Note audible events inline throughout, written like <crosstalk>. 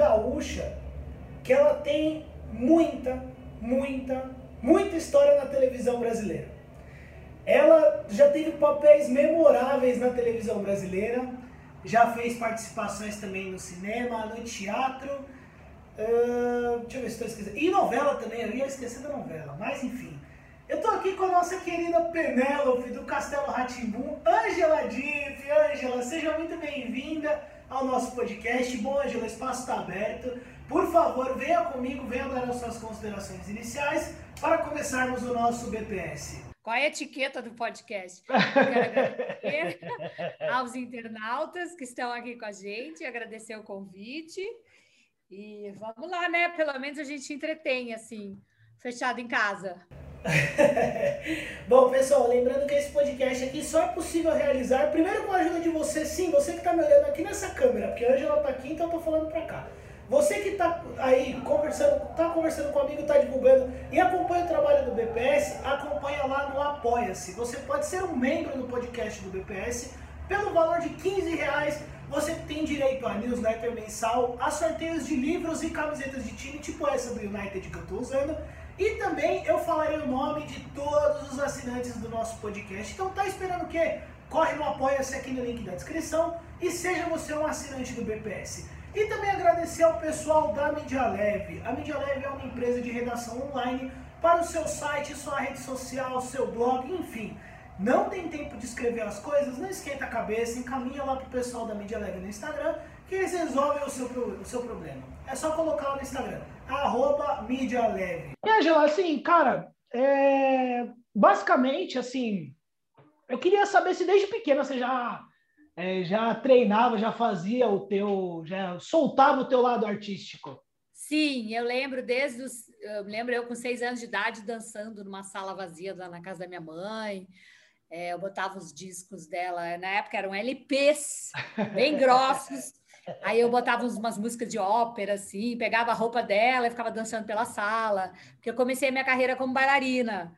gaúcha que ela tem muita, muita, muita história na televisão brasileira. Ela já teve papéis memoráveis na televisão brasileira, já fez participações também no cinema, no teatro. Uh, deixa eu ver se estou esquecendo. E novela também, eu ia esquecer da novela, mas enfim. Eu estou aqui com a nossa querida Penélope do Castelo Ratimbum, Ângela Diff. Ângela, seja muito bem-vinda ao nosso podcast. Bom, Ângela, o espaço está aberto. Por favor, venha comigo, venha dar as suas considerações iniciais para começarmos o nosso BPS. Qual é a etiqueta do podcast? quero agradecer aos internautas que estão aqui com a gente, agradecer o convite. E vamos lá, né? Pelo menos a gente entretém, assim, fechado em casa. <laughs> Bom, pessoal, lembrando que esse podcast aqui só é possível realizar, primeiro com a ajuda de você, sim, você que está me olhando aqui nessa câmera, porque a Angela está aqui, então eu tô falando para cá. Você que está aí conversando, está conversando comigo, está divulgando e acompanha o trabalho do BPS, acompanha lá no Apoia-se. Você pode ser um membro do podcast do BPS pelo valor de 15 reais. Você tem direito a newsletter mensal, a sorteios de livros e camisetas de time, tipo essa do United que eu estou usando. E também eu falarei o nome de todos os assinantes do nosso podcast. Então tá esperando o quê? Corre no Apoia-se aqui no link da descrição e seja você um assinante do BPS. E também agradecer ao pessoal da Mídia Leve. A Mídia Leve é uma empresa de redação online para o seu site, sua rede social, seu blog, enfim. Não tem tempo de escrever as coisas? Não esquenta a cabeça, encaminha lá para o pessoal da Mídia Leve no Instagram que eles resolvem o seu, o seu problema. É só colocar lá no Instagram, arroba Mídia Leve. E, Angela, assim, cara, é... basicamente, assim, eu queria saber se desde pequena você já é, já treinava, já fazia o teu, já soltava o teu lado artístico? Sim, eu lembro desde os, eu lembro eu com seis anos de idade dançando numa sala vazia lá na casa da minha mãe. É, eu botava os discos dela, na época eram LPs, bem <laughs> grossos. Aí eu botava umas músicas de ópera, assim, pegava a roupa dela e ficava dançando pela sala, porque eu comecei minha carreira como bailarina.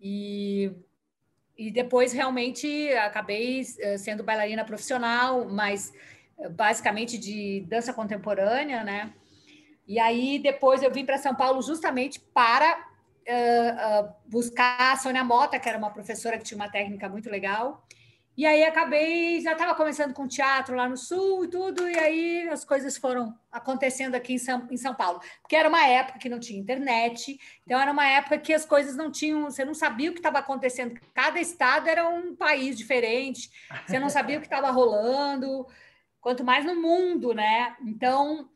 E e depois realmente acabei eh, sendo bailarina profissional, mas eh, basicamente de dança contemporânea, né? E aí depois eu vim para São Paulo justamente para uh, uh, buscar a Sônia Mota, que era uma professora que tinha uma técnica muito legal. E aí acabei, já estava começando com teatro lá no Sul e tudo, e aí as coisas foram acontecendo aqui em São, em São Paulo. Porque era uma época que não tinha internet, então era uma época que as coisas não tinham, você não sabia o que estava acontecendo. Cada estado era um país diferente, você não sabia o que estava rolando, quanto mais no mundo, né? Então,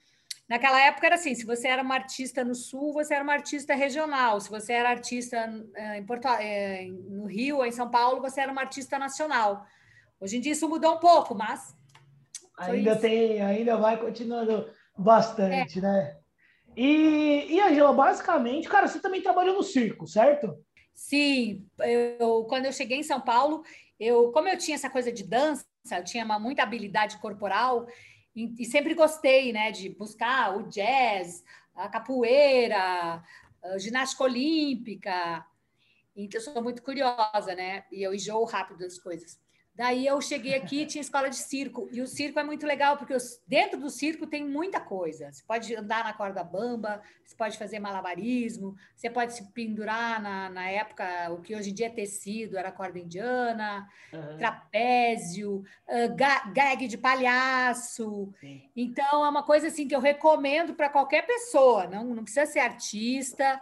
Naquela época era assim: se você era uma artista no Sul, você era uma artista regional. Se você era artista eh, em Porto, eh, no Rio em São Paulo, você era uma artista nacional. Hoje em dia isso mudou um pouco, mas ainda isso. tem, ainda vai continuando bastante, é. né? E, e Angela, basicamente, cara, você também trabalhou no circo, certo? Sim, eu, quando eu cheguei em São Paulo, eu, como eu tinha essa coisa de dança, eu tinha uma, muita habilidade corporal, e, e sempre gostei, né, de buscar o jazz, a capoeira, a ginástica olímpica. Então, eu sou muito curiosa, né? E eu enjoo rápido das coisas. Daí eu cheguei aqui e tinha escola de circo. E o circo é muito legal, porque dentro do circo tem muita coisa. Você pode andar na corda bamba, você pode fazer malabarismo, você pode se pendurar na, na época, o que hoje em dia é tecido, era corda indiana, uhum. trapézio, uh, gag de palhaço. Sim. Então é uma coisa assim que eu recomendo para qualquer pessoa, não, não precisa ser artista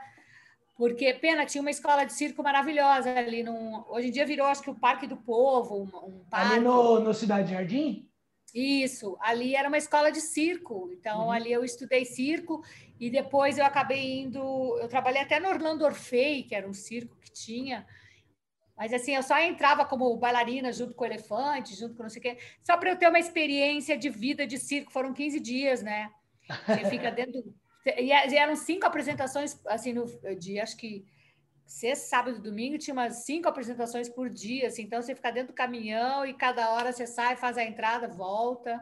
porque, pena, tinha uma escola de circo maravilhosa ali. Num, hoje em dia virou, acho que o Parque do Povo, um, um parque. Ali no, no Cidade Jardim? Isso, ali era uma escola de circo. Então, uhum. ali eu estudei circo e depois eu acabei indo. Eu trabalhei até no Orlando Orfei, que era um circo que tinha. Mas assim, eu só entrava como bailarina junto com o elefante, junto com não sei o quê, só para eu ter uma experiência de vida de circo. Foram 15 dias, né? Você fica dentro e eram cinco apresentações, assim, no, de acho que sexta, sábado e domingo, tinha umas cinco apresentações por dia, assim, então você fica dentro do caminhão e cada hora você sai, faz a entrada, volta,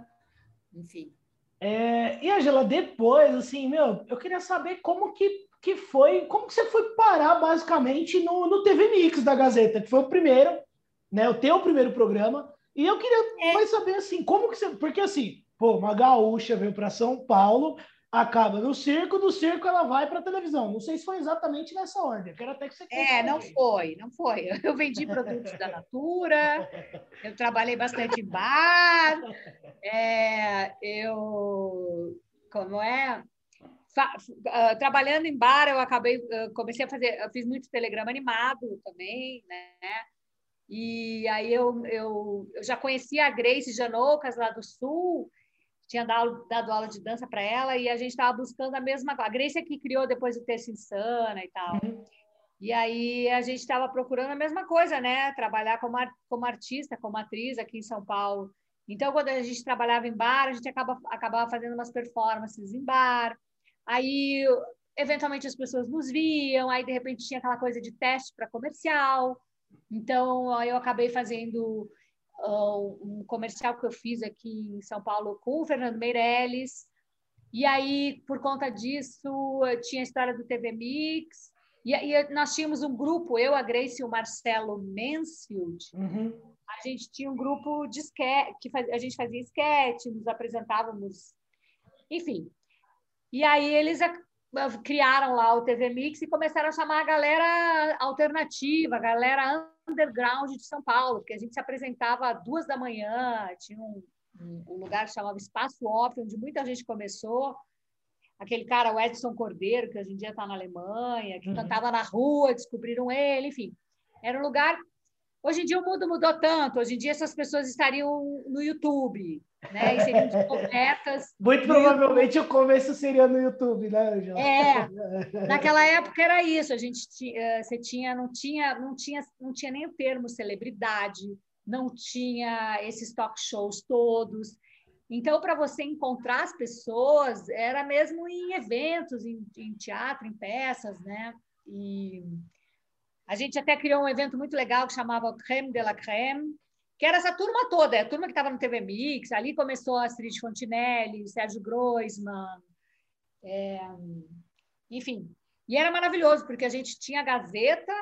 enfim. É, e, Angela, depois, assim, meu, eu queria saber como que que foi como que você foi parar basicamente no, no TV Mix da Gazeta, que foi o primeiro, né? O teu primeiro programa. E eu queria é. mais saber assim, como que você. Porque assim, pô, uma gaúcha veio para São Paulo, acaba no circo, do circo ela vai para a televisão. Não sei se foi exatamente nessa ordem. Eu quero até que você É, não foi, não foi. <laughs> Eu vendi produtos da Natura, <laughs> eu trabalhei bastante em bar, é, eu como é uh, trabalhando em bar, eu acabei uh, comecei a fazer, eu fiz muito telegrama animado também, né? E aí eu, eu, eu já conhecia a Grace Janoucas lá do Sul tinha dado, dado aula de dança para ela e a gente estava buscando a mesma coisa. A Grace é que criou depois o Terça Insana e tal. Uhum. E aí a gente estava procurando a mesma coisa, né? Trabalhar como, como artista, como atriz aqui em São Paulo. Então, quando a gente trabalhava em bar, a gente acaba, acabava fazendo umas performances em bar. Aí, eventualmente, as pessoas nos viam. Aí, de repente, tinha aquela coisa de teste para comercial. Então, eu acabei fazendo um comercial que eu fiz aqui em São Paulo com o Fernando Meirelles. E aí, por conta disso, tinha a história do TV Mix. E, e nós tínhamos um grupo, eu, a Grace e o Marcelo Mansfield. Uhum. A gente tinha um grupo de sketch, que faz, a gente fazia sketch, nos apresentávamos, enfim. E aí eles criaram lá o TV Mix e começaram a chamar a galera alternativa, a galera underground de São Paulo, porque a gente se apresentava às duas da manhã, tinha um, um lugar que chamava Espaço Off, onde muita gente começou. Aquele cara, o Edson Cordeiro, que hoje em dia está na Alemanha, que uhum. cantava na rua, descobriram ele, enfim. Era um lugar Hoje em dia o mundo mudou tanto, hoje em dia essas pessoas estariam no YouTube, né? E seriam descobertas. <laughs> Muito provavelmente o começo seria no YouTube, né, Angela? É. Naquela época era isso, a gente tinha, eh, você tinha, não tinha, não tinha, não tinha nem o termo celebridade, não tinha esses talk shows todos. Então, para você encontrar as pessoas, era mesmo em eventos, em, em teatro, em peças, né? E a gente até criou um evento muito legal que chamava Creme de la Creme, que era essa turma toda, a turma que estava no TV Mix, ali começou a Astrid Fontinelli, Sérgio Groisman, é, enfim. E era maravilhoso, porque a gente tinha a Gazeta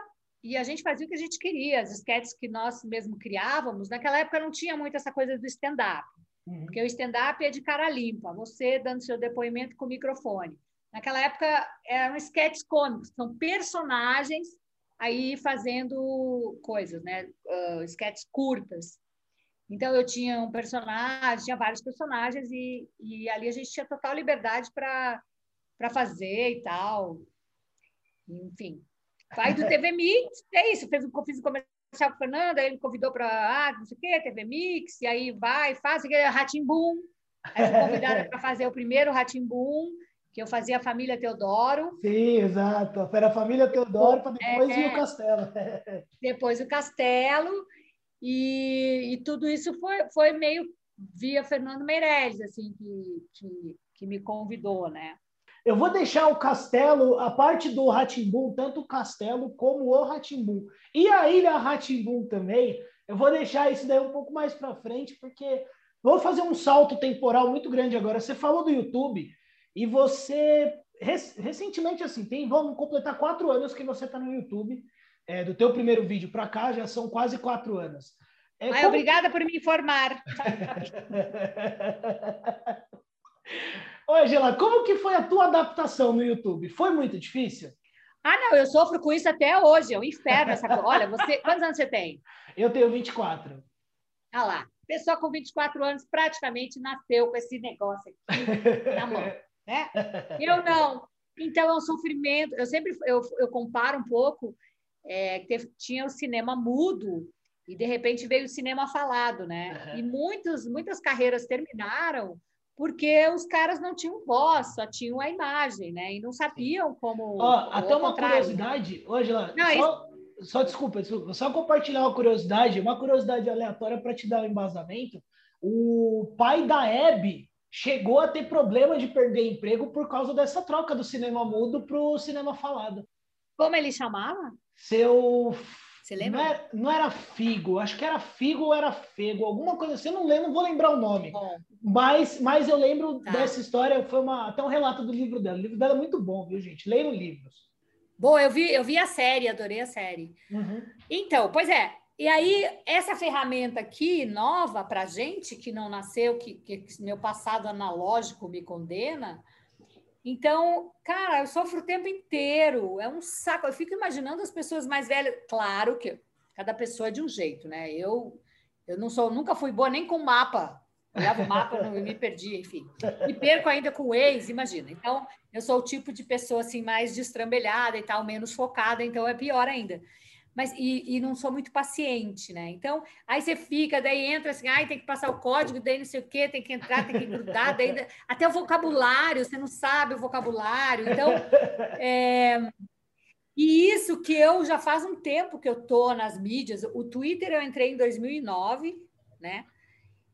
e a gente fazia o que a gente queria, as sketches que nós mesmo criávamos. Naquela época não tinha muito essa coisa do stand-up, uhum. porque o stand-up é de cara limpa, você dando seu depoimento com o microfone. Naquela época eram sketches cômicos, são personagens aí fazendo coisas, né? Uh, sketches curtas. Então eu tinha um personagem, tinha vários personagens e, e ali a gente tinha total liberdade para para fazer e tal. Enfim. Vai do <laughs> TV Mix, é isso. Fez, fiz um comercial com o Fernando, ele me convidou para, ah, não sei o quê, TV Mix, e aí vai, faz, Boom. Aí fui convidada para fazer o primeiro Boom que eu fazia a família Teodoro. Sim, exato. Era a família Teodoro para depois é, ir o castelo. <laughs> depois o castelo. E, e, tudo isso foi, foi meio via Fernando Meirelles, assim, que, que, que me convidou, né? Eu vou deixar o castelo, a parte do Ratimbum, tanto o castelo como o Ratimbum. E a ilha Ratimbum também, eu vou deixar isso daí um pouco mais para frente, porque vou fazer um salto temporal muito grande agora. Você falou do YouTube, e você, recentemente, assim, tem, vamos completar quatro anos que você está no YouTube. É, do teu primeiro vídeo para cá, já são quase quatro anos. É, Ai, como... Obrigada por me informar. <laughs> Ô, Angela, como que foi a tua adaptação no YouTube? Foi muito difícil? Ah, não, eu sofro com isso até hoje, é um inferno essa coisa. Olha, você, quantos anos você tem? Eu tenho 24. Ah lá, pessoa com 24 anos praticamente nasceu com esse negócio aqui na mão <laughs> né? Eu não. Então é um sofrimento. Eu sempre eu, eu comparo um pouco. É, teve, tinha o cinema mudo e de repente veio o cinema falado, né? Uhum. E muitos, muitas carreiras terminaram porque os caras não tinham voz, só tinham a imagem, né? E não sabiam como. Oh, até uma curiosidade, hoje lá. Não, só, isso... só desculpa, desculpa, só compartilhar uma curiosidade, uma curiosidade aleatória para te dar um embasamento. O pai da Hebe chegou a ter problema de perder emprego por causa dessa troca do cinema mudo para o cinema falado. Como ele chamava? Seu Você lembra? Não era, não era Figo, acho que era Figo ou era Fego, alguma coisa assim, eu não lembro, não vou lembrar o nome. Bom, Mas, mas eu lembro Tá. dessa história, foi uma, até um relato do livro dela. O livro dela é muito bom, viu, gente? Leiam livros. Bom, eu vi, eu vi a série, adorei a série. Uhum. Então, pois é. E aí, essa ferramenta aqui, nova para gente, que não nasceu, que, que meu passado analógico me condena. Então, cara, eu sofro o tempo inteiro. É um saco. Eu fico imaginando as pessoas mais velhas. Claro que cada pessoa é de um jeito, né? Eu, eu não sou, nunca fui boa nem com mapa. Olhava o mapa e me perdi, enfim. Me perco ainda com o ex, imagina. Então, eu sou o tipo de pessoa assim mais destrambelhada e tal, menos focada, então é pior ainda. Mas e, e não sou muito paciente, né? Então, aí você fica, daí entra assim, ai, tem que passar o código, daí não sei o quê, tem que entrar, tem que grudar, daí <laughs> até o vocabulário, você não sabe o vocabulário. Então, <laughs> é, e isso que eu já faz um tempo que eu tô nas mídias. O Twitter eu entrei em 2009, né?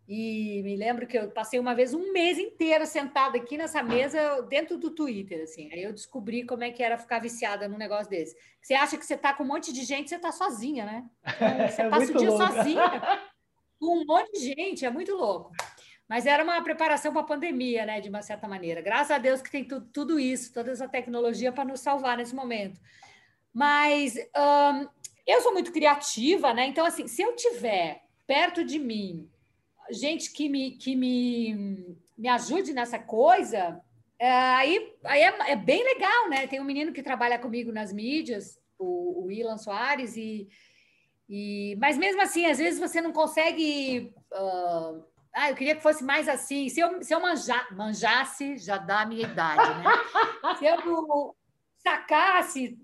E me lembro que eu passei uma vez um mês inteiro sentada aqui nessa mesa dentro do Twitter, assim. Aí eu descobri como é que era ficar viciada num negócio desse. Você acha que você tá com um monte de gente, você tá sozinha, né? Então, <laughs> você É passa o dia louco. sozinha <laughs> com um monte de gente, é muito louco. Mas era uma preparação para a pandemia, né? De uma certa maneira. Graças a Deus que tem tu- tudo isso, toda essa tecnologia para nos salvar nesse momento. Mas hum, eu sou muito criativa, né? Então, assim, se eu tiver perto de mim gente que me, que me, me ajude nessa coisa, é, aí, aí é, é bem legal, né? Tem um menino que trabalha comigo nas mídias, o, o Ilan Soares, e, e, mas mesmo assim, às vezes você não consegue. ah, ah, eu queria que fosse mais assim. Se eu, se eu manja, manjasse, já dá a minha idade, né? <laughs> se eu sacasse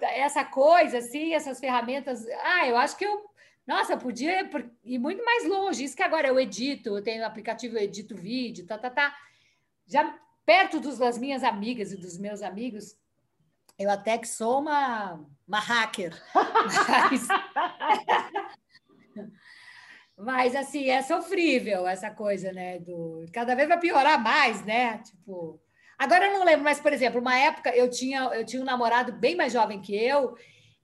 essa coisa, assim, essas ferramentas. Ah, eu acho que eu. Nossa, podia ir muito mais longe. Isso que agora eu edito, eu tenho o aplicativo, eu edito vídeo, tá, tá, tá. Já perto dos, das minhas amigas e dos meus amigos, eu até que sou uma, uma hacker. Mas, <laughs> mas, assim, é sofrível essa coisa, né? Do, cada vez vai piorar mais, né? Tipo. Agora eu não lembro, mas, por exemplo, uma época eu tinha, eu tinha um namorado bem mais jovem que eu,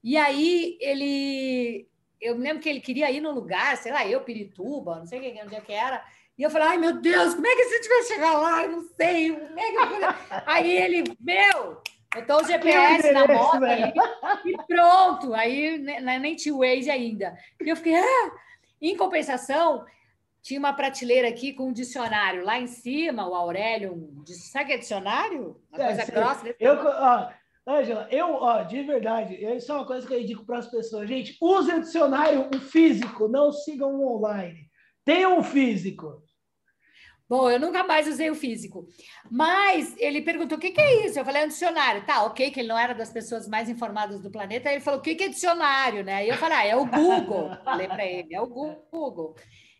e aí ele. Eu me lembro que ele queria ir num lugar, sei lá, eu, Pirituba, não sei onde é que era. E eu falei, ai meu Deus, como é que a gente vai chegar lá? Eu não sei. Como é que eu vou... Aí ele, meu, botou o GPS na moto velho. ali, e pronto. Aí né, nem tinha o Waze ainda. E eu fiquei, ah! Em compensação, tinha uma prateleira aqui com um dicionário. Lá em cima, o Aurélio, um sabe o que é dicionário? Uma É, coisa sei. grossa. Eu, ó, Ângela, eu, ó, de verdade, isso é uma coisa que eu indico para as pessoas. Gente, usem o dicionário o físico, não sigam o online. Tenham um físico. Bom, eu nunca mais usei o físico. Mas ele perguntou: o que, que é isso? Eu falei: é um dicionário. Tá, ok, que ele não era das pessoas mais informadas do planeta. Aí ele falou: o que, que é dicionário? Né? Aí eu falei: ah, é o Google. <laughs> Falei para ele: é o Google.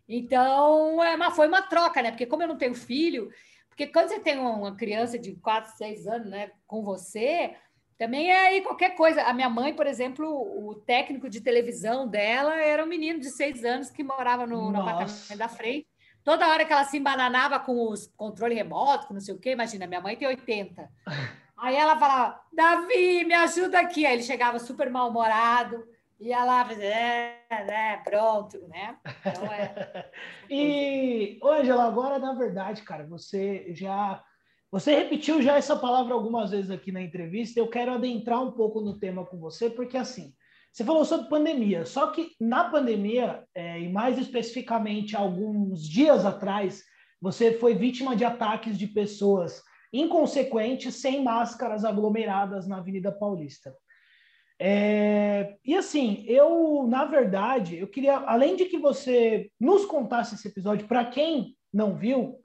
Então, é uma, foi uma troca, né? Porque como eu não tenho filho, porque quando você tem uma criança de 4, 6 anos né, com você, também é aí qualquer coisa. A minha mãe, por exemplo, o técnico de televisão dela era um menino de 6 anos que morava no, no apartamento da frente. Toda hora que ela se embananava com os controle remoto, com não sei o quê, imagina, minha mãe tem 80. <laughs> Aí ela falava, Davi, me ajuda aqui. Aí ele chegava super mal-humorado, ia lá, é, é, pronto, né? Então é. <laughs> E, Ângela, agora, na verdade, cara, você já. Você repetiu já essa palavra algumas vezes aqui na entrevista. Eu quero adentrar um pouco no tema com você, porque assim, você falou sobre pandemia, só que na pandemia, é, e mais especificamente alguns dias atrás, você foi vítima de ataques de pessoas inconsequentes, sem máscaras aglomeradas na Avenida Paulista. É, e assim, eu, na verdade, eu queria, além de que você nos contasse esse episódio, para quem não viu,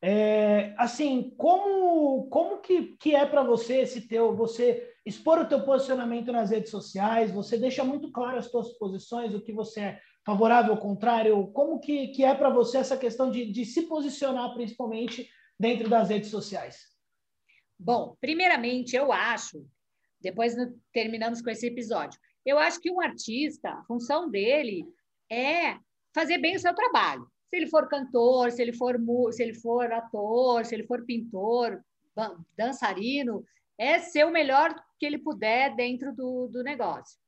é, assim, como, como que, que é para você esse teu, você expor o teu posicionamento nas redes sociais, você deixa muito claro as suas posições, o que você é favorável ou contrário, como que, que é para você essa questão de, de se posicionar principalmente dentro das redes sociais? Bom, primeiramente, eu acho, depois terminamos com esse episódio, eu acho que um artista, a função dele é fazer bem o seu trabalho. Se ele for cantor, se ele for, se ele for ator, se ele for pintor, dançarino, é ser o melhor que ele puder dentro do, do negócio.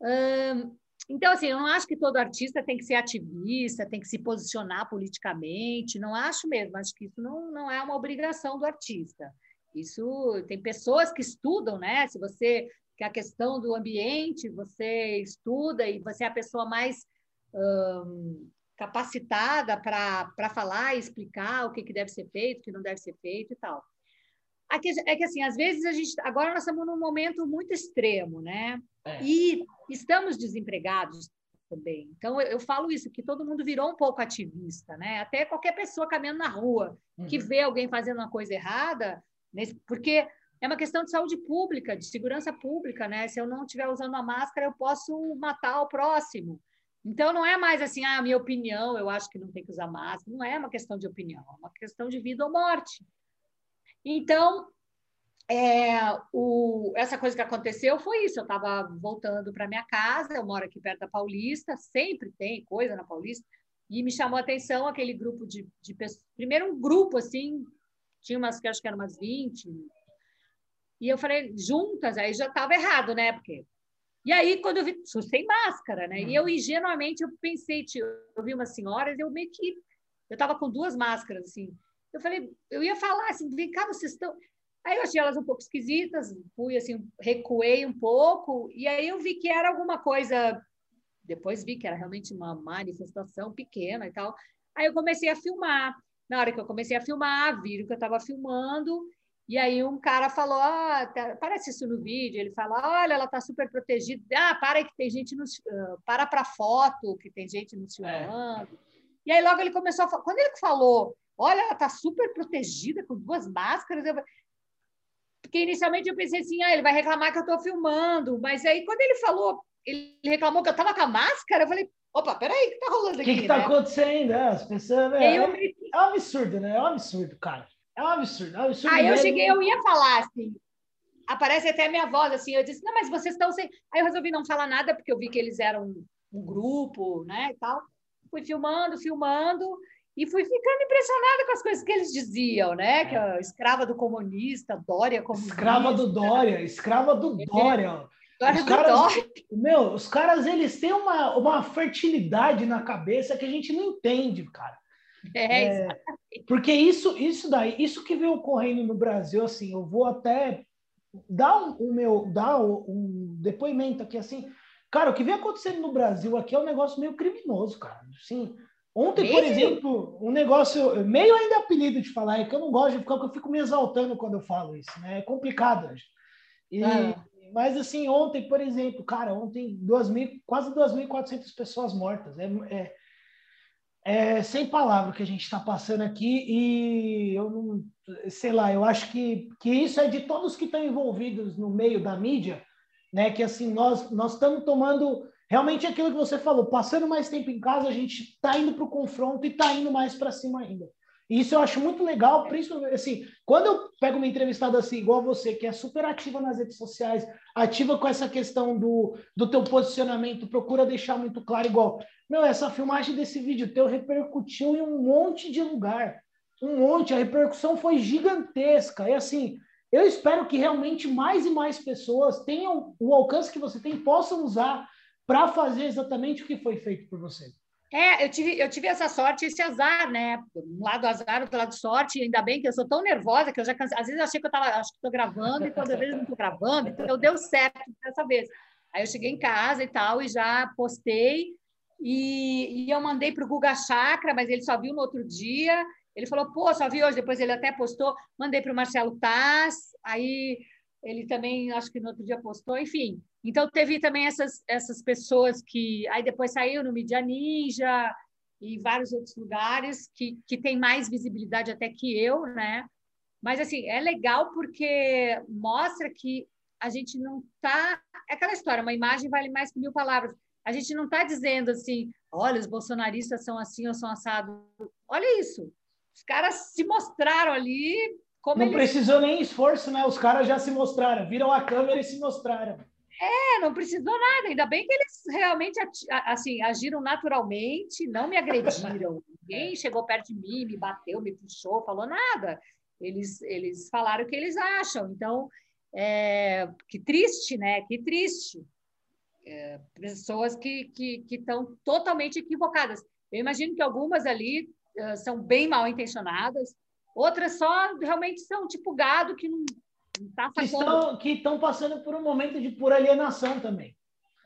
Hum, então, assim, eu não acho que todo artista tem que ser ativista, tem que se posicionar politicamente, não acho mesmo, acho que isso não, não é uma obrigação do artista. Isso tem pessoas que estudam, né? Se você que a questão do ambiente, você estuda e você é a pessoa mais hum, capacitada para falar e explicar o que, que deve ser feito, o que não deve ser feito e tal. Aqui, é que assim, às vezes a gente agora nós estamos num momento muito extremo, né? É. E estamos desempregados também. Então eu, eu, falo isso que todo mundo virou um pouco ativista, né? Até qualquer pessoa caminhando na rua uhum. que vê alguém fazendo uma coisa errada, nesse, porque é uma questão de saúde pública, de segurança pública, né? Se eu não estiver usando a máscara, eu posso matar o próximo. Então não é mais assim, ah, minha opinião, eu acho que não tem que usar máscara. Não é uma questão de opinião, é uma questão de vida ou morte. Então, é, o, essa coisa que aconteceu foi isso. Eu estava voltando para minha casa, eu moro aqui perto da Paulista, sempre tem coisa na Paulista, e me chamou a atenção aquele grupo de, de pessoas. Primeiro, um grupo assim, tinha umas que acho que eram umas 20. E eu falei, juntas, aí já estava errado, né? Porque. E aí, quando eu vi, sem máscara, né? E eu, uhum. ingenuamente, eu pensei, eu vi umas senhoras, eu meio que. Eu estava com duas máscaras, assim. Eu falei, eu ia falar assim, vem cá, vocês estão. Aí eu achei elas um pouco esquisitas, fui assim, recuei um pouco, e aí eu vi que era alguma coisa. Depois vi que era realmente uma manifestação pequena e tal. Aí eu comecei a filmar. Na hora que eu comecei a filmar, viram que eu estava filmando, e aí um cara falou: ah, tá, parece isso no vídeo. Ele fala: olha, ela está super protegida. Ah, para que tem gente nos. Uh, para para foto, que tem gente nos é. filmando. É. E aí logo ele começou a falar. Quando ele falou Olha, ela está super protegida com duas máscaras. Eu... Porque inicialmente eu pensei assim, ah, ele vai reclamar que eu estou filmando. Mas aí quando ele falou, ele reclamou que eu estava com a máscara, eu falei, opa, peraí, o que está rolando aqui? O que está né? acontecendo? É, as pessoas. É, é, é um absurdo, né? É um absurdo, cara. É um absurdo, é um absurdo. Aí eu cheguei, eu ia falar assim, aparece até a minha voz, assim, eu disse, não, mas vocês estão sem. Aí eu resolvi não falar nada, porque eu vi que eles eram um, um grupo, né, e tal. Fui filmando, filmando, e fui ficando impressionada com as coisas que eles diziam, né? Que a escrava do comunista, Dória comunista. Escrava do Dória, escrava do Dória. Os caras, meu, os caras eles têm uma, uma fertilidade na cabeça que a gente não entende, cara. <laughs> É, é porque isso, isso daí, isso que vem ocorrendo no Brasil, assim, eu vou até dar o um, um meu, dar um depoimento aqui, assim, cara, o que vem acontecendo no Brasil aqui é um negócio meio criminoso, cara. Assim, Ontem, por exemplo, um negócio, meio ainda apelido de falar, é que eu não gosto de ficar, porque eu fico me exaltando quando eu falo isso, né? É complicado. E, ah. Mas, assim, ontem, por exemplo, cara, ontem, 2 mil, quase 2.400 pessoas mortas. É, é, é sem palavra que a gente está passando aqui e eu não, sei lá, eu acho que, que isso é de todos que estão envolvidos no meio da mídia, né? Que, assim, nós, nós estamos tomando realmente aquilo que você falou, passando mais tempo em casa, a gente está indo para o confronto e está indo mais para cima ainda. E isso eu acho muito legal, principalmente assim, quando eu pego uma entrevistada assim, igual você, que é super ativa nas redes sociais, ativa com essa questão do, do teu posicionamento, procura deixar muito claro, igual, meu, essa filmagem desse vídeo teu repercutiu em um monte de lugar, um monte, a repercussão foi gigantesca, e assim, eu espero que realmente mais e mais pessoas tenham o alcance que você tem, possam usar para fazer exatamente o que foi feito por você. É, eu tive, eu tive essa sorte, esse azar, né? Um lado azar, outro lado sorte. Ainda bem que eu sou tão nervosa que eu já cansei. Às vezes eu achei que eu estava, acho que estou gravando, e quando eu vejo não estou gravando, então deu certo dessa vez. Aí eu cheguei em casa e tal, e já postei, e, e eu mandei para o Guga Chakra, mas ele só viu no outro dia. Ele falou, pô, só vi hoje, depois ele até postou, mandei para o Marcelo Taz, aí ele também, acho que no outro dia postou, enfim. Então, teve também essas, essas pessoas que. Aí depois saiu no Media Ninja e vários outros lugares que, que tem mais visibilidade até que eu, né? Mas, assim, é legal porque mostra que a gente não está. É aquela história, uma imagem vale mais que mil palavras. A gente não está dizendo assim, olha, os bolsonaristas são assim ou são assados. Olha isso. Os caras se mostraram ali como não eles... precisou nem esforço, né? Os caras já se mostraram, viram a câmera e se mostraram. É, não precisou nada. Ainda bem que eles realmente assim agiram naturalmente, não me agrediram. <laughs> Ninguém chegou perto de mim, me bateu, me puxou, falou nada. Eles, eles falaram o que eles acham. Então, é, que triste, né? Que triste. é, pessoas que que estão totalmente equivocadas. Eu imagino que algumas ali uh, são bem mal intencionadas, outras só realmente são tipo gado que não, está sacando. Que estão passando por um momento de pura alienação também.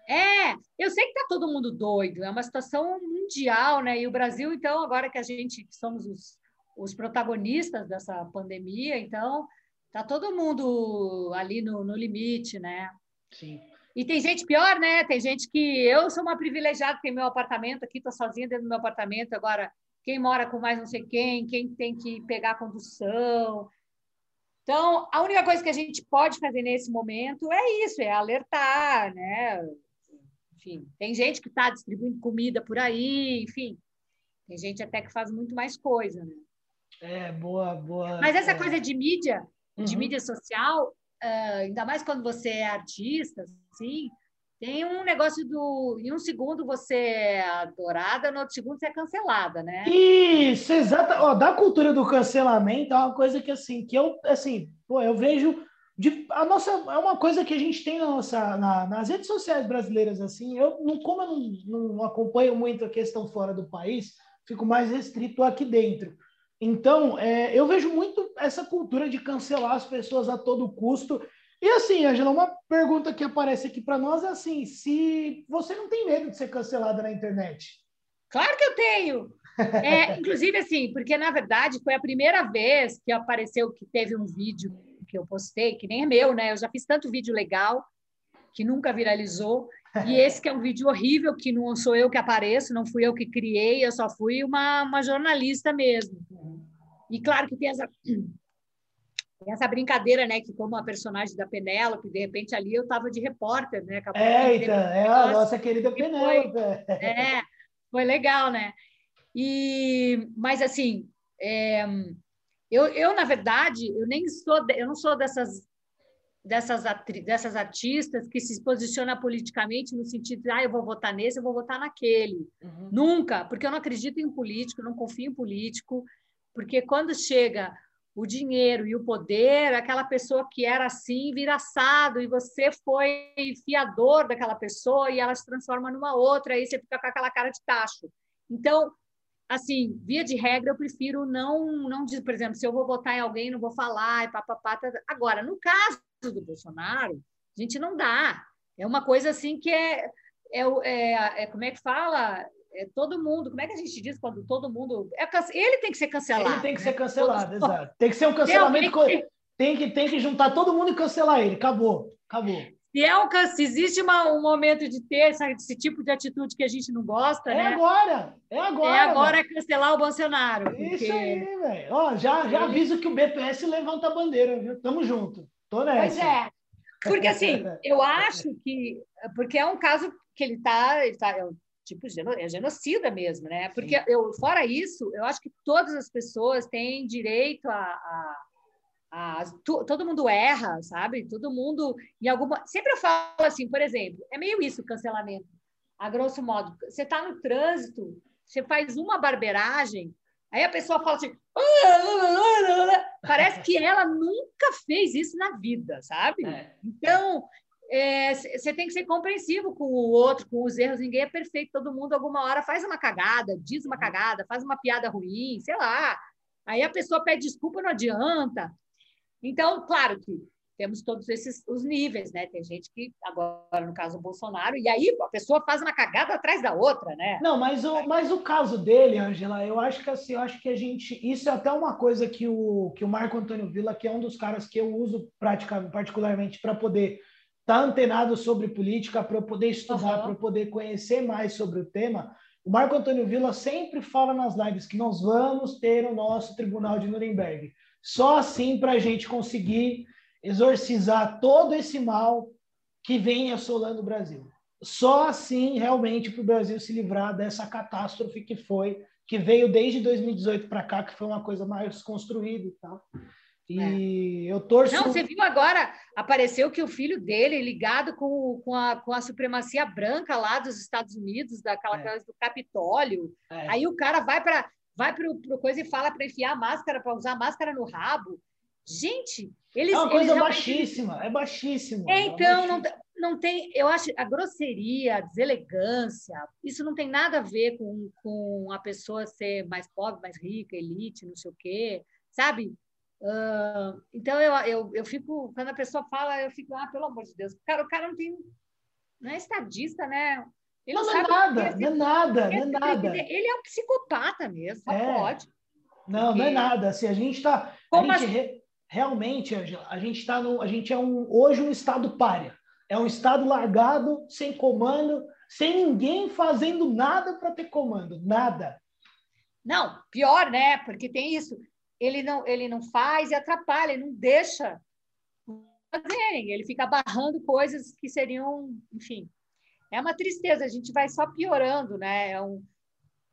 É, eu sei que está todo mundo doido, é uma situação mundial, né? E o Brasil, então, agora que a gente somos os, os protagonistas dessa pandemia, então tá todo mundo ali no, no limite, né? Sim. E tem gente pior, né? Tem gente que eu sou uma privilegiada, tenho meu apartamento aqui, estou sozinha dentro do meu apartamento. Agora, quem mora com mais não sei quem, quem tem que pegar a condução. Então, a única coisa que a gente pode fazer nesse momento é isso, é alertar, né? enfim, tem gente que está distribuindo comida por aí, enfim, tem gente até que faz muito mais coisa, né? É, boa, boa. Mas essa é. coisa de mídia, de uhum. mídia social, uh, ainda mais quando você é artista, assim, tem um negócio do. Em um segundo você é adorada, no outro segundo você é cancelada, né? Isso, exato. Ó, da cultura do cancelamento é uma coisa que, assim, que eu, assim, pô, eu vejo de, a nossa é uma coisa que a gente tem na nossa, na, nas redes sociais brasileiras assim. Eu não como eu não, não, acompanho muito a questão fora do país, fico mais restrito aqui dentro. Então, é, eu vejo muito essa cultura de cancelar as pessoas a todo custo. E assim, Angela, uma pergunta que aparece aqui para nós é assim: se você não tem medo de ser cancelada na internet? Claro que eu tenho. É, <laughs> inclusive, assim, porque na verdade foi a primeira vez que apareceu que teve um vídeo que eu postei, que nem é meu, né? Eu já fiz tanto vídeo legal que nunca viralizou. E <laughs> esse que é um vídeo horrível, que não sou eu que apareço, não fui eu que criei, eu só fui uma, uma jornalista mesmo. E claro que tem essa, tem essa brincadeira, né? Que como a personagem da Penélope, de repente ali eu estava de repórter, né? É, então, é a nossa querida Penélope. Foi, é, foi legal, né? E, mas assim, é, eu, eu, na verdade, eu nem sou, eu não sou dessas dessas, dessas artistas que se posiciona politicamente no sentido de, ah, eu vou votar nesse, eu vou votar naquele. Uhum. Nunca, porque eu não acredito em político, não confio em político, porque quando chega o dinheiro e o poder, aquela pessoa que era assim vira assado e você foi fiador daquela pessoa e ela se transforma numa outra, aí você fica com aquela cara de tacho. Então, assim, via de regra, eu prefiro não, não dizer, por exemplo, se eu vou votar em alguém, não vou falar, e papapá. Tá, tá. Agora, no caso do Bolsonaro, a gente não dá. É uma coisa assim que é, é, é, é como é que fala? É todo mundo, como é que a gente diz quando todo mundo. É, ele tem que ser cancelado. Ele tem que né? ser cancelado, todo... exato. Tem que ser um cancelamento. Tem que, tem que juntar todo mundo e cancelar ele. Acabou. Acabou. Se, é um, se existe uma, um momento de ter esse, esse, tipo de atitude que a gente não gosta, é né? agora! É agora! É agora véio. cancelar o Bolsonaro. Porque... Isso aí, velho. Já, já aviso que o BPS levanta a bandeira, viu? Tamo junto. Tô nessa. Pois é. Porque, assim, <laughs> eu acho que... Porque é um caso que ele está... Ele tá, é tipo, é genocida mesmo, né? Porque, eu, fora isso, eu acho que todas as pessoas têm direito a, a ah, tu, todo mundo erra, sabe? Todo mundo em alguma. Sempre eu falo assim, por exemplo, é meio isso o cancelamento. A grosso modo, você está no trânsito, você faz uma barbeiragem, aí a pessoa fala assim, parece que ela nunca fez isso na vida, sabe? É. Então, você é, tem que ser compreensivo com o outro, com os erros. Ninguém é perfeito, todo mundo alguma hora faz uma cagada, diz uma cagada, faz uma piada ruim, sei lá. Aí a pessoa pede desculpa, não adianta. Então, claro que temos todos esses os níveis, né? Tem gente que agora no caso o Bolsonaro e aí a pessoa faz uma cagada atrás da outra, né? Não, mas o, mas o caso dele, Angela, eu acho que assim, eu acho que a gente isso é até uma coisa que o que o Marco Antônio Villa, que é um dos caras que eu uso praticamente particularmente para poder estar tá antenado sobre política, para eu poder estudar, uhum. para eu poder conhecer mais sobre o tema. O Marco Antônio Villa sempre fala nas lives que nós vamos ter o nosso Tribunal de Nuremberg. Só assim para a gente conseguir exorcizar todo esse mal que vem assolando o Brasil. Só assim, realmente, para o Brasil se livrar dessa catástrofe que foi, que veio desde 2018 para cá, que foi uma coisa mais construída e tal. E é. eu torço. Não, você viu agora? Apareceu que o filho dele, ligado com, com, a, com a supremacia branca lá dos Estados Unidos, daquela é. coisa do Capitólio. É. Aí o cara vai para vai para o coisa e fala para enfiar a máscara, para usar a máscara no rabo. Gente, eles. É uma coisa baixíssima, é baixíssimo. É, então, não, não tem, eu acho, a grosseria, a deselegância, isso não tem nada a ver com, com a pessoa ser mais pobre, mais rica, elite, não sei o quê, sabe? Uh, então eu, eu, eu fico, quando a pessoa fala, eu fico, ah, pelo amor de Deus, cara, o cara não tem, não é estadista, né? Ele não, não, é nada, não é nada, não é nada. Ele é um psicopata mesmo, só é. pode. Não, Porque... não é nada. Assim, a gente está. Gente, realmente, Angela, a gente está no. A gente é um, hoje um estado páreo. É um estado largado, sem comando, sem ninguém fazendo nada para ter comando, nada. Não, pior, né? Porque tem isso. Ele não, ele não faz e atrapalha, ele não deixa fazerem. Ele fica barrando coisas que seriam, enfim. É uma tristeza, a gente vai só piorando, né? É um,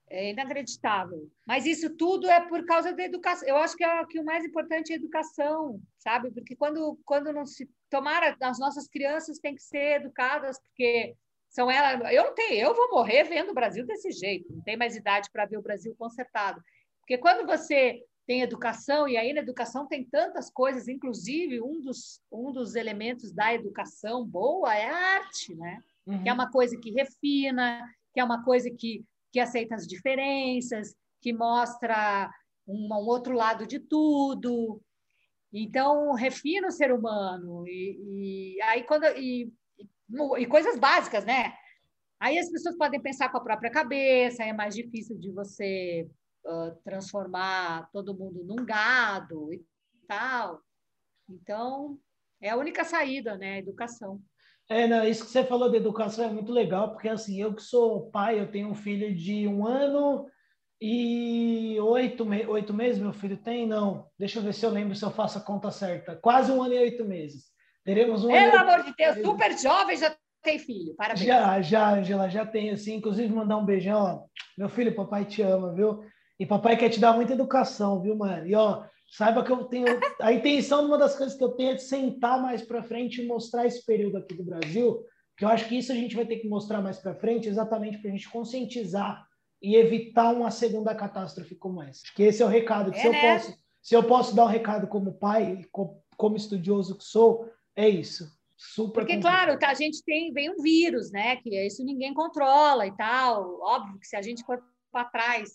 é inacreditável. Mas isso tudo é por causa da educação. Eu acho que, é, que o mais importante é a educação, sabe? Porque quando, quando não se tomara, as nossas crianças têm que ser educadas, porque são elas. Eu não tenho, eu vou morrer vendo o Brasil desse jeito, não tem mais idade para ver o Brasil consertado. Porque quando você tem educação, e aí na educação tem tantas coisas, inclusive um dos, um dos elementos da educação boa é a arte, né? Uhum. Que é uhum. uma coisa que refina, que é uma coisa que que aceita as diferenças, que mostra um, um outro lado de tudo. Então, refina o ser humano. E, e aí, quando. E, e, coisas básicas, né? Aí as pessoas podem pensar com a própria cabeça, é mais difícil de você uh, transformar todo mundo num gado e tal. Então, é a única saída, né? A educação. É, não, isso que você falou de educação é muito legal, porque assim, eu que sou pai, eu tenho um filho de um ano e oito, me oito meses, meu filho tem? Não, deixa eu ver se eu lembro se eu faço a conta certa. Quase um ano e oito meses. Teremos um Pelo amor de Deus, super jovem, já tem filho, parabéns. Já, já, Angela, já tenho, assim, inclusive mandar um beijão, ó. Meu filho, papai te ama, viu? E papai quer te dar muita educação, viu, mano? E ó, Saiba que eu tenho a intenção, uma das coisas que eu tenho é de sentar mais para frente e mostrar esse período aqui do Brasil, que eu acho que isso a gente vai ter que mostrar mais para frente, exatamente para a gente conscientizar e evitar uma segunda catástrofe como essa. Acho que esse é o recado. É, se, eu né? posso, se eu posso dar um recado como pai, como estudioso que sou, é isso. Super Porque, complicado. claro, tá, a gente tem, vem um vírus, né? Que isso ninguém controla e tal. Óbvio que se a gente for para trás,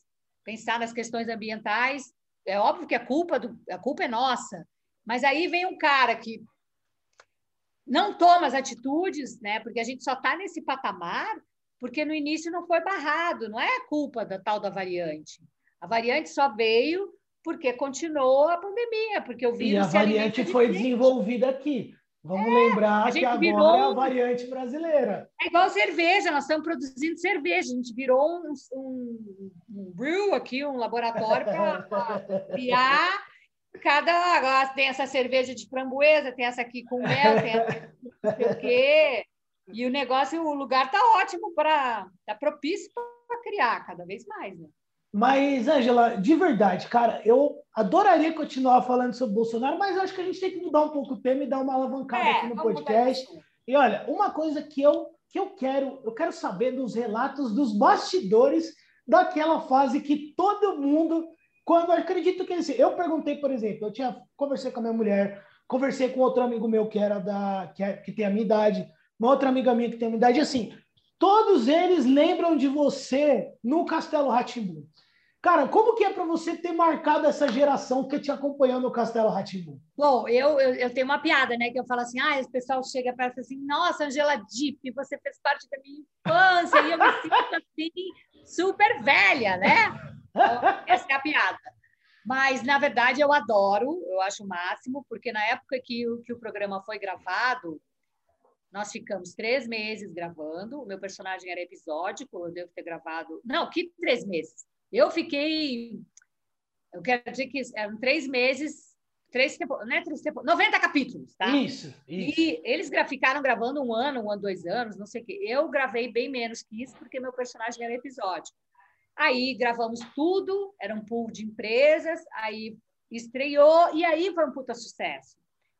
pensar nas questões ambientais, é óbvio que a culpa, do, a culpa é nossa, mas aí vem um cara que não toma as atitudes, né? Porque a gente só está nesse patamar porque no início não foi barrado, não é culpa da tal da variante. A variante só veio porque continuou a pandemia, porque o vírus. E a variante foi desenvolvida aqui. Vamos é, lembrar que agora virou... é a variante brasileira. É igual cerveja, nós estamos produzindo cerveja. A gente virou um, um, um brew aqui, um laboratório para criar cada. Agora tem essa cerveja de framboesa, tem essa aqui com mel, tem essa não sei o quê. E o negócio, o lugar está ótimo para. Está propício para criar cada vez mais, né? Mas, Angela, de verdade, cara, eu adoraria continuar falando sobre Bolsonaro, mas acho que a gente tem que mudar um pouco o tema e dar uma alavancada é, aqui no podcast. E olha, uma coisa que eu, que eu quero, eu quero saber dos relatos dos bastidores daquela fase que todo mundo, quando acredito que assim, eu perguntei, por exemplo, eu tinha conversei com a minha mulher, conversei com outro amigo meu que era da que, é, que tem a minha idade, uma outra amiga minha que tem a minha idade, assim, Todos eles lembram de você no Castelo Ratimbu. Cara, como que é para você ter marcado essa geração que te acompanhou no Castelo Ratimbu? Bom, eu, eu, eu, tenho uma piada, né? Que eu falo assim, ah, o pessoal chega fala assim, nossa, Angela Dipp, você fez parte da minha infância e eu me sinto assim, super velha, né? Então, essa é a piada. Mas, na verdade, eu adoro, eu acho o máximo, porque na época que, que o programa foi gravado, nós ficamos três meses gravando. O meu personagem era episódico, eu devo ter gravado. Não, que três meses? Eu fiquei. Eu quero dizer que eram três meses, três tempo, não é três tempo, 90 capítulos, tá? Isso, isso. E eles ficaram gravando um ano, um ano, dois anos, não sei o quê. Eu gravei bem menos que isso, porque meu personagem era episódico. Aí gravamos tudo, era um pool de empresas, aí estreou, e aí foi um puta sucesso.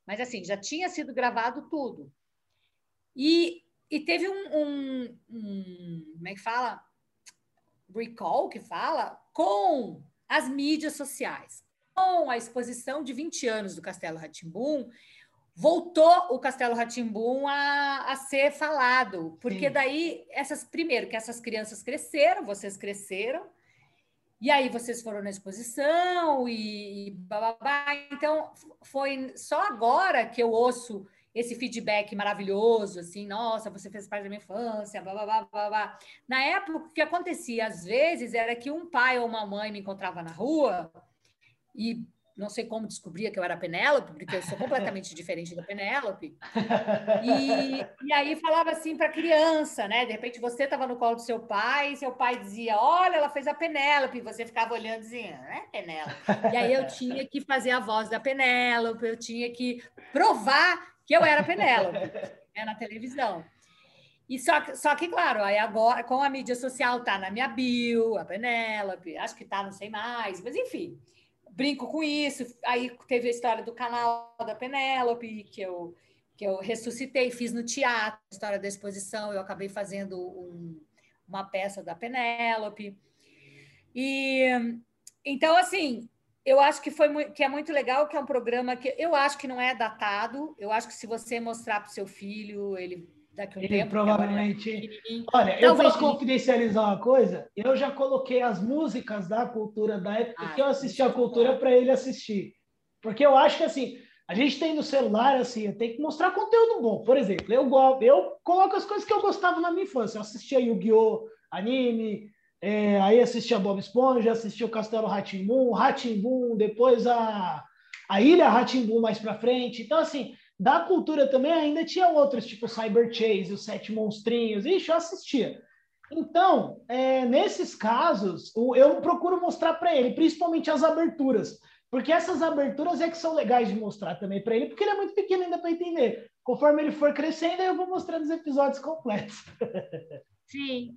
Mas assim, já tinha sido gravado tudo. E, e teve um, um, um, Como é que fala? Recall, que fala, com as mídias sociais. Com a exposição de 20 anos do Castelo Ratimbum, voltou o Castelo Ratimbum a, a ser falado, porque Sim. daí essas primeiro que essas crianças cresceram, vocês cresceram, e aí vocês foram na exposição e, e bababá. Então foi só agora que eu ouço esse feedback maravilhoso, assim, nossa, você fez parte da minha infância, blá, blá, blá, blá, blá. Na época, o que acontecia às vezes era que um pai ou uma mãe me encontrava na rua e não sei como descobria que eu era Penélope, porque eu sou completamente diferente da Penélope. E, e aí falava assim para a criança, né? De repente você estava no colo do seu pai, seu pai dizia: Olha, ela fez a Penélope. E você ficava olhando e dizia: É Penélope. E aí eu tinha que fazer a voz da Penélope, eu tinha que provar que eu era Penélope né, na televisão. E só, só que, claro, aí agora, com a mídia social, tá na minha bio, a Penélope, acho que tá, não sei mais, mas enfim brinco com isso. Aí teve a história do canal da Penélope, que eu, que eu ressuscitei, fiz no teatro, a história da exposição, eu acabei fazendo um, uma peça da Penélope. E então, assim, eu acho que foi que é muito legal, que é um programa que eu acho que não é datado. Eu acho que se você mostrar para o seu filho, ele daqui a um ele tempo. Provavelmente. Olha, eu posso confidencializar uma coisa? Eu já coloquei as músicas da cultura da época ah, que eu assisti a cultura para ele assistir. Porque eu acho que assim, a gente tem no celular, assim, tem que mostrar conteúdo bom. Por exemplo, eu, eu coloco as coisas que eu gostava na minha infância. Eu assistia Yu-Gi-Oh! anime, é, aí assistia Bob Esponja, assistia o Castelo Ratimbum, Ratimbum, depois a, a Ilha Ratimbum mais para frente. Então, assim, da cultura também ainda tinha outros, tipo Cyber Chase, os Sete Monstrinhos. Ixi, eu assistia. Então, é, nesses casos, eu procuro mostrar para ele, principalmente as aberturas. Porque essas aberturas é que são legais de mostrar também para ele, porque ele é muito pequeno ainda para entender. Conforme ele for crescendo, eu vou mostrando os episódios completos. <laughs> Sim.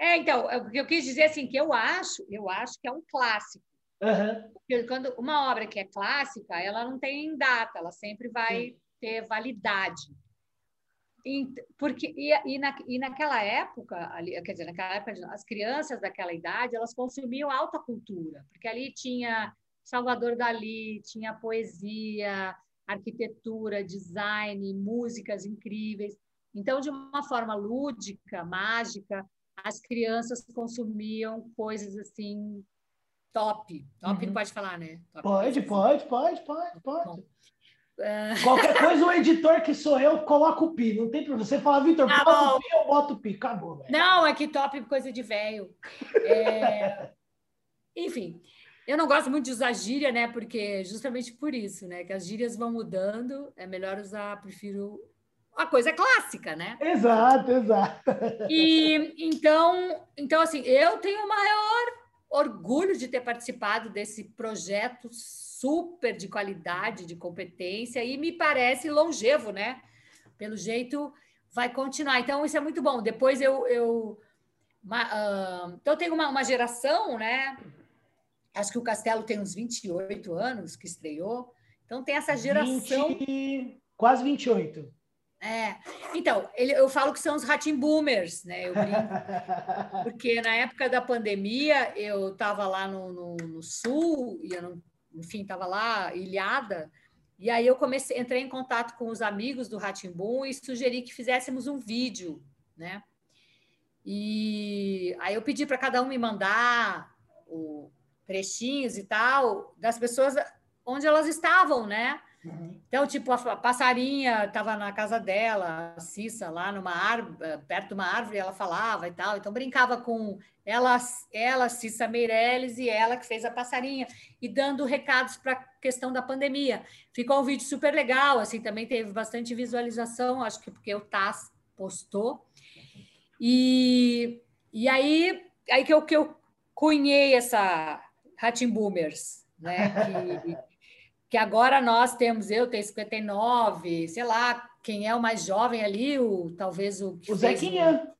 É, então, o que eu quis dizer assim, que eu acho, eu acho que é um clássico. Uhum. Porque quando uma obra que é clássica, ela não tem data, ela sempre vai Sim ter validade. E, porque, e, e, na, e naquela época, ali, quer dizer, naquela época, as crianças daquela idade, elas consumiam alta cultura, porque ali tinha Salvador Dali, tinha poesia, arquitetura, design, músicas incríveis. Então, de uma forma lúdica, mágica, as crianças consumiam coisas assim top. Top uhum. não pode falar, né? Top pode, pode, pode, pode, pode. Bom, Qualquer coisa, o editor que sou eu, coloca o pi. Não tem problema. Você fala, Vitor, tá bota bom. o pi, eu boto o pi. Acabou. Véio. Não, é que top coisa de velho. É... <laughs> Enfim, eu não gosto muito de usar gíria, né? Porque justamente por isso, né? Que as gírias vão mudando. É melhor usar, prefiro a coisa clássica, né? Exato, exato. E então, então assim, eu tenho o maior orgulho de ter participado desse projeto super de qualidade, de competência e me parece longevo, né? Pelo jeito, vai continuar. Então, isso é muito bom. Depois eu. eu uma, uh, então, tem uma, uma geração, né? Acho que o Castelo tem uns 28 anos que estreou. Então, tem essa geração. 20, quase 28. É, então, ele, eu falo que são os ratin boomers, né? Eu brinco, <laughs> porque na época da pandemia eu estava lá no, no, no, sul e eu não enfim, estava lá ilhada. E aí eu comecei, entrei em contato com os amigos do Ratimbum e sugeri que fizéssemos um vídeo, né? E aí eu pedi para cada um me mandar o trechinhos e tal das pessoas onde elas estavam, né? Uhum. Então, tipo, a passarinha estava na casa dela, a Cissa, lá numa árvore, perto de uma árvore, ela falava e tal. Então, brincava com ela, ela Cissa Meirelles e ela que fez a passarinha, e dando recados para a questão da pandemia. Ficou um vídeo super legal, assim, também teve bastante visualização, acho que porque o TAS postou. E, e aí, aí que eu, que eu cunhei essa Ratim Boomers, né? Que, que agora nós temos, eu tenho 59, sei lá, quem é o mais jovem ali, o, talvez o. O Zequinha.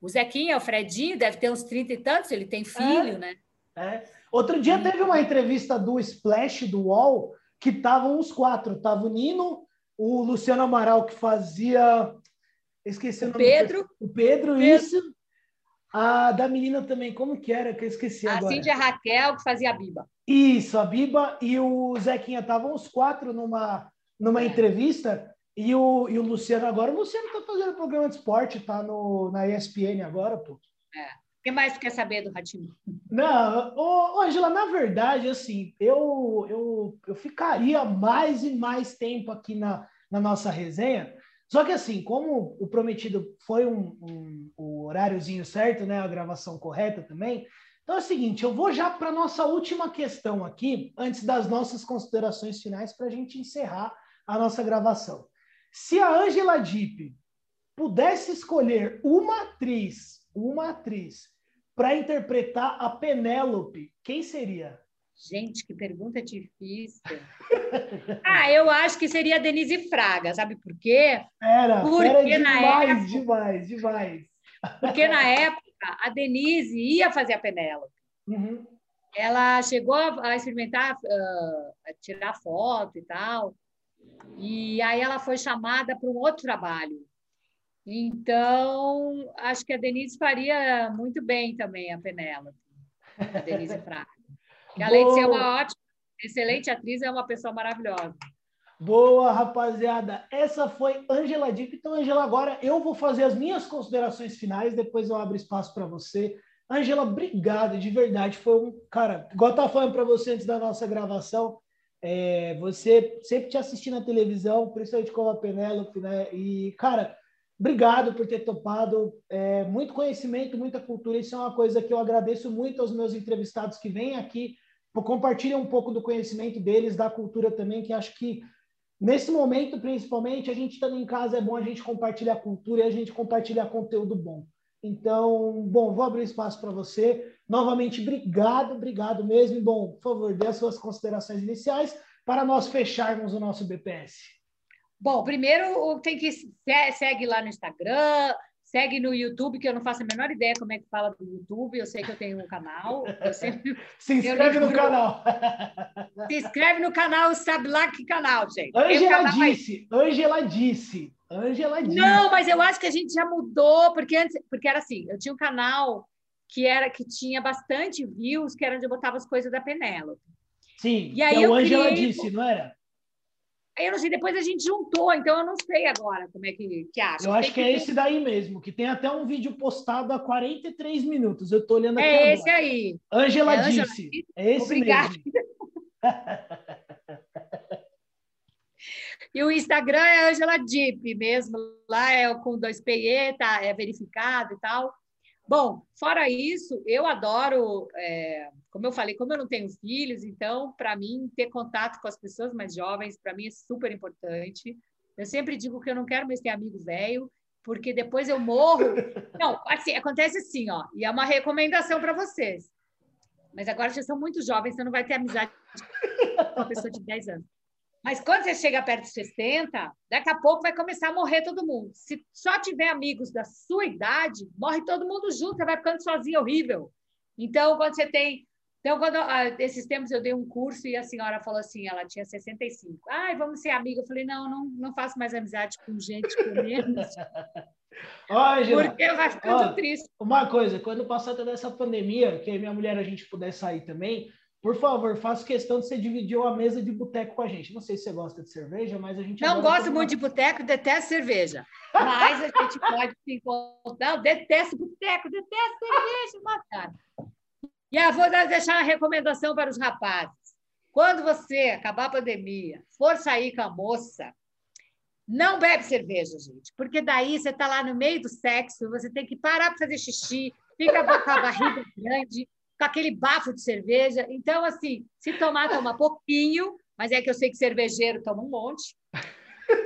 O, o Zequinha, o Fredinho, deve ter uns 30 e tantos, ele tem filho, é, né? É. Outro dia teve uma entrevista do Splash, do UOL, que estavam os quatro. Tava o Nino, o Luciano Amaral, que fazia. Esqueci o, o nome. Pedro. O Pedro, Pedro, isso. A da menina também, como que era? Que eu esqueci a agora. A Cíndia Raquel, que fazia a Biba. Isso, a Biba e o Zequinha estavam os quatro numa, numa é. entrevista e o, e o Luciano agora, o Luciano tá fazendo programa de esporte, tá no, na ESPN agora, pô. É. O que mais quer saber do Ratinho? Não, ô, Angela, na verdade, assim, eu, eu, eu ficaria mais e mais tempo aqui na, na nossa resenha, só que assim, como o prometido foi um, um, o horáriozinho certo, né, a gravação correta também, então é o seguinte, eu vou já para nossa última questão aqui, antes das nossas considerações finais, para a gente encerrar a nossa gravação. Se a Angela Dipp pudesse escolher uma atriz, uma atriz, para interpretar a Penélope, quem seria? Gente, que pergunta difícil. <laughs> ah, eu acho que seria a Denise Fraga, sabe por quê? Era, porque era demais, época, demais, demais. Porque na época a Denise ia fazer a Penélope. Uhum. Ela chegou a experimentar, uh, a tirar foto e tal. E aí ela foi chamada para um outro trabalho. Então, acho que a Denise faria muito bem também a Penélope, a Denise Fraga. Que além Boa. de ser uma ótima, excelente atriz, é uma pessoa maravilhosa. Boa, rapaziada. Essa foi Angela Dipp. Então, Angela, agora eu vou fazer as minhas considerações finais, depois eu abro espaço para você. Angela, obrigado, de verdade. Foi um. Cara, igual eu estava falando para você antes da nossa gravação, é, você sempre te assistir na televisão, principalmente com a Penélope, né? E, cara, obrigado por ter topado. É, muito conhecimento, muita cultura. Isso é uma coisa que eu agradeço muito aos meus entrevistados que vêm aqui, compartilham um pouco do conhecimento deles, da cultura também, que acho que nesse momento, principalmente, a gente estando em casa, é bom a gente compartilhar cultura e a gente compartilhar conteúdo bom. Então, bom, vou abrir espaço para você. Novamente, obrigado, obrigado mesmo. E, bom, por favor, dê as suas considerações iniciais para nós fecharmos o nosso BPS. Bom, primeiro tem que segue lá no Instagram, segue no YouTube, que eu não faço a menor ideia como é que fala do YouTube. Eu sei que eu tenho um canal. Sempre, <laughs> Se inscreve no canal. <laughs> Se inscreve no canal, sabe lá que canal, gente. Angela disse, Angela disse. Angela disse. Não, mas eu acho que a gente já mudou, porque antes, porque era assim, eu tinha um canal que era que tinha bastante views, que era onde eu botava as coisas da Penélope. Sim, e aí é o Angela criei... disse, não era? Aí eu não sei, depois a gente juntou, então eu não sei agora como é que, que acha. Eu acho que, que, é esse daí mesmo, que tem até um vídeo postado há 43 minutos. Eu tô olhando aqui. É agora. esse aí. Angela, é disse. disse. É esse Obrigada. mesmo. <laughs> E o Instagram é Angela Deep mesmo, lá é com dois PE, tá, é verificado e tal. Bom, fora isso, eu adoro, é, como eu falei, como eu não tenho filhos, então, para mim, ter contato com as pessoas mais jovens, para mim é super importante. Eu sempre digo que eu não quero mais ter amigo velho, porque depois eu morro. <laughs> Não, assim, acontece assim, ó, e é uma recomendação para vocês. Mas agora já são muito jovens, você não vai ter amizade com uma pessoa de 10 anos. Mas quando você chega perto de 60, daqui a pouco vai começar a morrer todo mundo. Se só tiver amigos da sua idade, morre todo mundo junto, você vai ficando sozinho, horrível. Então, quando você tem. Então, quando ah, esses tempos eu dei um curso e a senhora falou assim, ela tinha 65. Ai, vamos ser amiga. Eu falei, não, não, não faço mais amizade com gente com menos. <laughs> Porque vai ficando ó, triste. Uma coisa, quando passar toda essa pandemia, que minha mulher a gente puder sair também, por favor, faço questão de você dividir uma mesa de boteco com a gente. Não sei se você gosta de cerveja, mas a gente. Não gosto muito de boteco, detesto cerveja. Mas a gente pode se encontrar. Detesto boteco, detesto cerveja, matar. E eu vou deixar uma recomendação para os rapazes. Quando você acabar a pandemia, for sair com a moça, não bebe cerveja, gente, porque daí você está lá no meio do sexo, você tem que parar para fazer xixi, fica com a barriga grande, com aquele bafo de cerveja. Então, assim, se tomar, toma pouquinho, mas é que eu sei que cervejeiro toma um monte.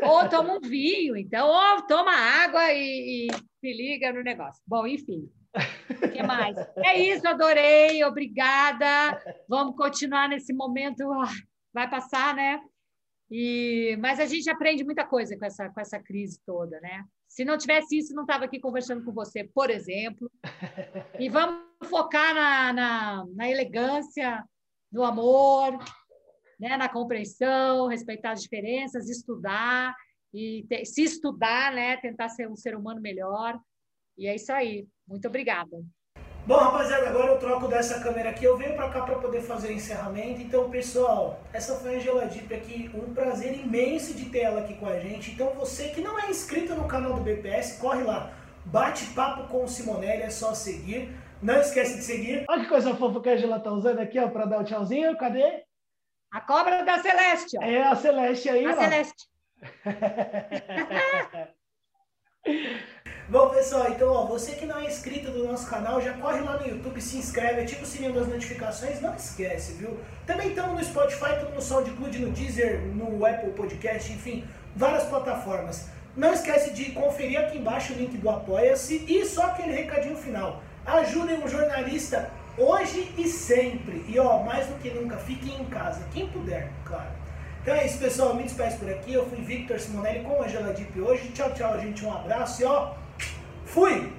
Ou toma um vinho, então, ou toma água e, e se liga no negócio. Bom, enfim. O que mais? É isso, adorei, obrigada. Vamos continuar nesse momento. Ah, vai passar, né? E, mas a gente aprende muita coisa com essa, com essa crise toda, né? Se não tivesse isso, não estava aqui conversando com você, por exemplo. E vamos focar na, na, na elegância, no amor, né? na compreensão, respeitar as diferenças, estudar e se estudar, né? Tentar ser um ser humano melhor. E é isso aí. Muito obrigada. Bom, rapaziada, agora eu troco dessa câmera aqui. Eu venho pra cá pra poder fazer o encerramento. Então, pessoal, essa foi a Angela Deep aqui. Um prazer imenso de ter ela aqui com a gente. Então, você que não é inscrito no canal do BPS, corre lá. Bate papo com o Simonelli, é só seguir. Não esquece de seguir. Olha que coisa fofa que a Angela tá usando aqui, ó, pra dar o tchauzinho. Cadê? A cobra da Celeste, ó. É a Celeste aí, a ó. Celeste. <laughs> Bom, pessoal, então, ó, você que não é inscrito no nosso canal, já corre lá no YouTube, se inscreve, ativa o sininho das notificações, não esquece, viu? Também estamos no Spotify, estamos no SoundCloud, no Deezer, no Apple Podcast, enfim, várias plataformas. Não esquece de conferir aqui embaixo o link do Apoia-se e só aquele recadinho final. Ajudem um jornalista hoje e sempre. E ó, mais do que nunca, fiquem em casa, quem puder, claro. Então é isso, pessoal. Me despeço por aqui. Eu fui Victor Simonelli com a Angela Deep hoje. Tchau, tchau, gente. Um abraço e ó, fui!